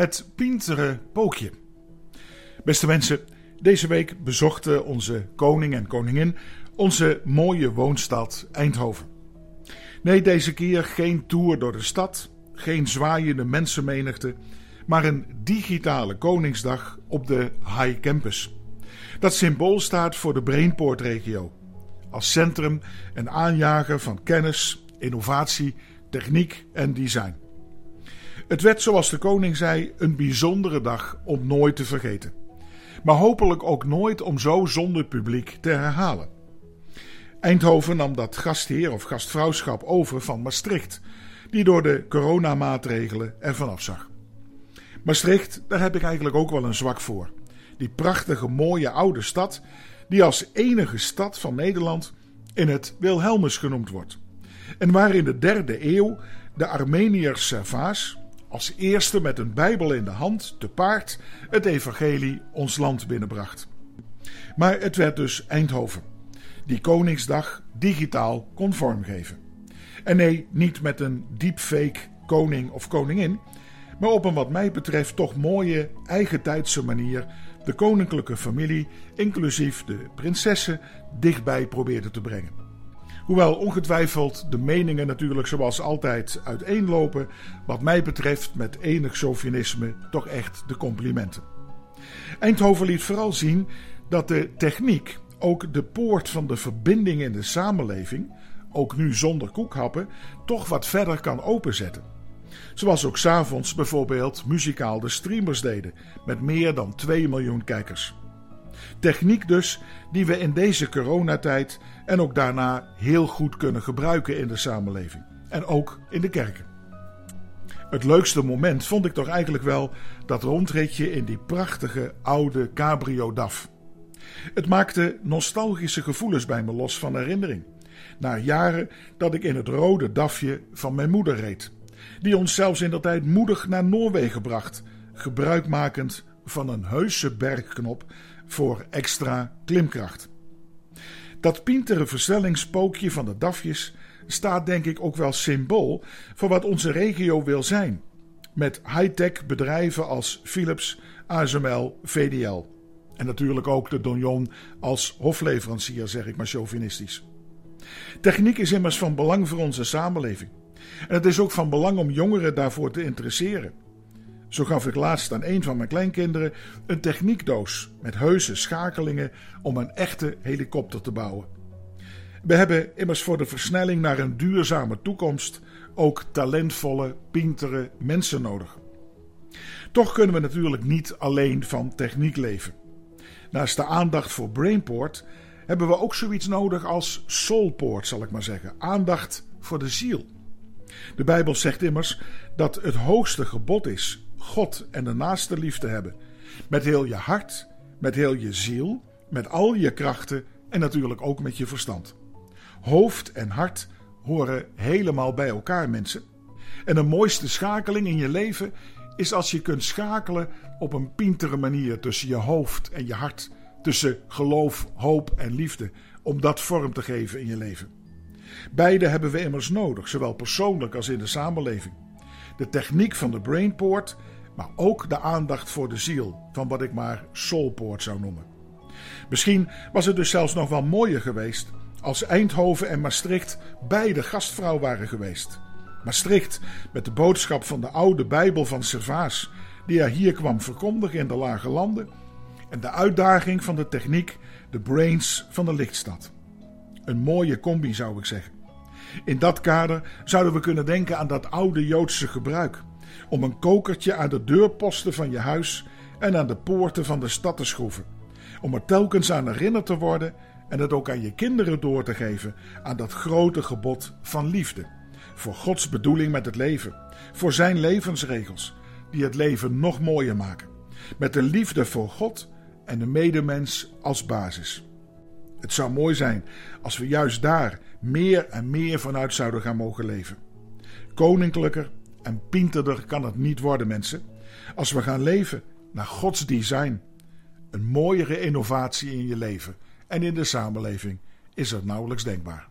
Het Pintere Pookje. Beste mensen, deze week bezochten onze koning en koningin onze mooie woonstad Eindhoven. Nee, deze keer geen tour door de stad, geen zwaaiende mensenmenigte, maar een digitale Koningsdag op de High Campus. Dat symbool staat voor de Brainport-regio. Als centrum en aanjager van kennis, innovatie, techniek en design. Het werd, zoals de koning zei, een bijzondere dag om nooit te vergeten. Maar hopelijk ook nooit om zo zonder publiek te herhalen. Eindhoven nam dat gastheer of gastvrouwschap over van Maastricht, die door de coronamaatregelen ervan afzag. Maastricht, daar heb ik eigenlijk ook wel een zwak voor. Die prachtige, mooie oude stad, die als enige stad van Nederland in het Wilhelmus genoemd wordt. En waar in de derde eeuw de Armeniërs Servaas, als eerste met een Bijbel in de hand, te paard, het evangelie ons land binnenbracht. Maar het werd dus Eindhoven, die Koningsdag digitaal kon vormgeven. En nee, niet met een deepfake koning of koningin, maar op een wat mij betreft toch mooie, eigentijdse manier de koninklijke familie, inclusief de prinsessen, dichtbij probeerde te brengen. Hoewel ongetwijfeld de meningen natuurlijk zoals altijd uiteenlopen, wat mij betreft met enig chauvinisme toch echt de complimenten. Eindhoven liet vooral zien dat de techniek ook de poort van de verbinding in de samenleving, ook nu zonder koekhappen, toch wat verder kan openzetten. Zoals ook s'avonds bijvoorbeeld muzikaal de streamers deden, met meer dan 2 miljoen kijkers. Techniek dus die we in deze coronatijd en ook daarna heel goed kunnen gebruiken in de samenleving. En ook in de kerken. Het leukste moment vond ik toch eigenlijk wel dat rondritje in die prachtige oude cabrio DAF. Het maakte nostalgische gevoelens bij me los van herinnering. Na jaren dat ik in het rode DAFje van mijn moeder reed. Die ons zelfs in dat tijd moedig naar Noorwegen bracht, gebruikmakend van een heuse bergknop voor extra klimkracht. Dat pintere versnellingspookje van de DAFjes staat denk ik ook wel symbool voor wat onze regio wil zijn. Met high-tech bedrijven als Philips, ASML, VDL. En natuurlijk ook de Donjon als hofleverancier, zeg ik maar chauvinistisch. Techniek is immers van belang voor onze samenleving. En het is ook van belang om jongeren daarvoor te interesseren. Zo gaf ik laatst aan een van mijn kleinkinderen een techniekdoos met heuse schakelingen om een echte helikopter te bouwen. We hebben immers voor de versnelling naar een duurzame toekomst ook talentvolle, pintere mensen nodig. Toch kunnen we natuurlijk niet alleen van techniek leven. Naast de aandacht voor Brainport hebben we ook zoiets nodig als Soulport, zal ik maar zeggen. Aandacht voor de ziel. De Bijbel zegt immers dat het hoogste gebod is God en de naaste liefde hebben. Met heel je hart, met heel je ziel, met al je krachten en natuurlijk ook met je verstand. Hoofd en hart horen helemaal bij elkaar, mensen. En de mooiste schakeling in je leven is als je kunt schakelen op een pintere manier tussen je hoofd en je hart, tussen geloof, hoop en liefde, om dat vorm te geven in je leven. Beide hebben we immers nodig, zowel persoonlijk als in de samenleving. De techniek van de brainport, maar ook de aandacht voor de ziel, van wat ik maar soulport zou noemen. Misschien was het dus zelfs nog wel mooier geweest als Eindhoven en Maastricht beide gastvrouw waren geweest. Maastricht met de boodschap van de oude Bijbel van Servaas, die hij hier kwam verkondigen in de lage landen, en de uitdaging van de techniek, de brains van de lichtstad. Een mooie combi zou ik zeggen. In dat kader zouden we kunnen denken aan dat oude Joodse gebruik om een kokertje aan de deurposten van je huis en aan de poorten van de stad te schroeven, om er telkens aan herinnerd te worden en het ook aan je kinderen door te geven aan dat grote gebod van liefde, voor Gods bedoeling met het leven, voor Zijn levensregels, die het leven nog mooier maken, met de liefde voor God en de medemens als basis. Het zou mooi zijn als we juist daar meer en meer vanuit zouden gaan mogen leven. Koninklijker en pinterder kan het niet worden, mensen. Als we gaan leven naar Gods design. Een mooiere innovatie in je leven en in de samenleving is er nauwelijks denkbaar.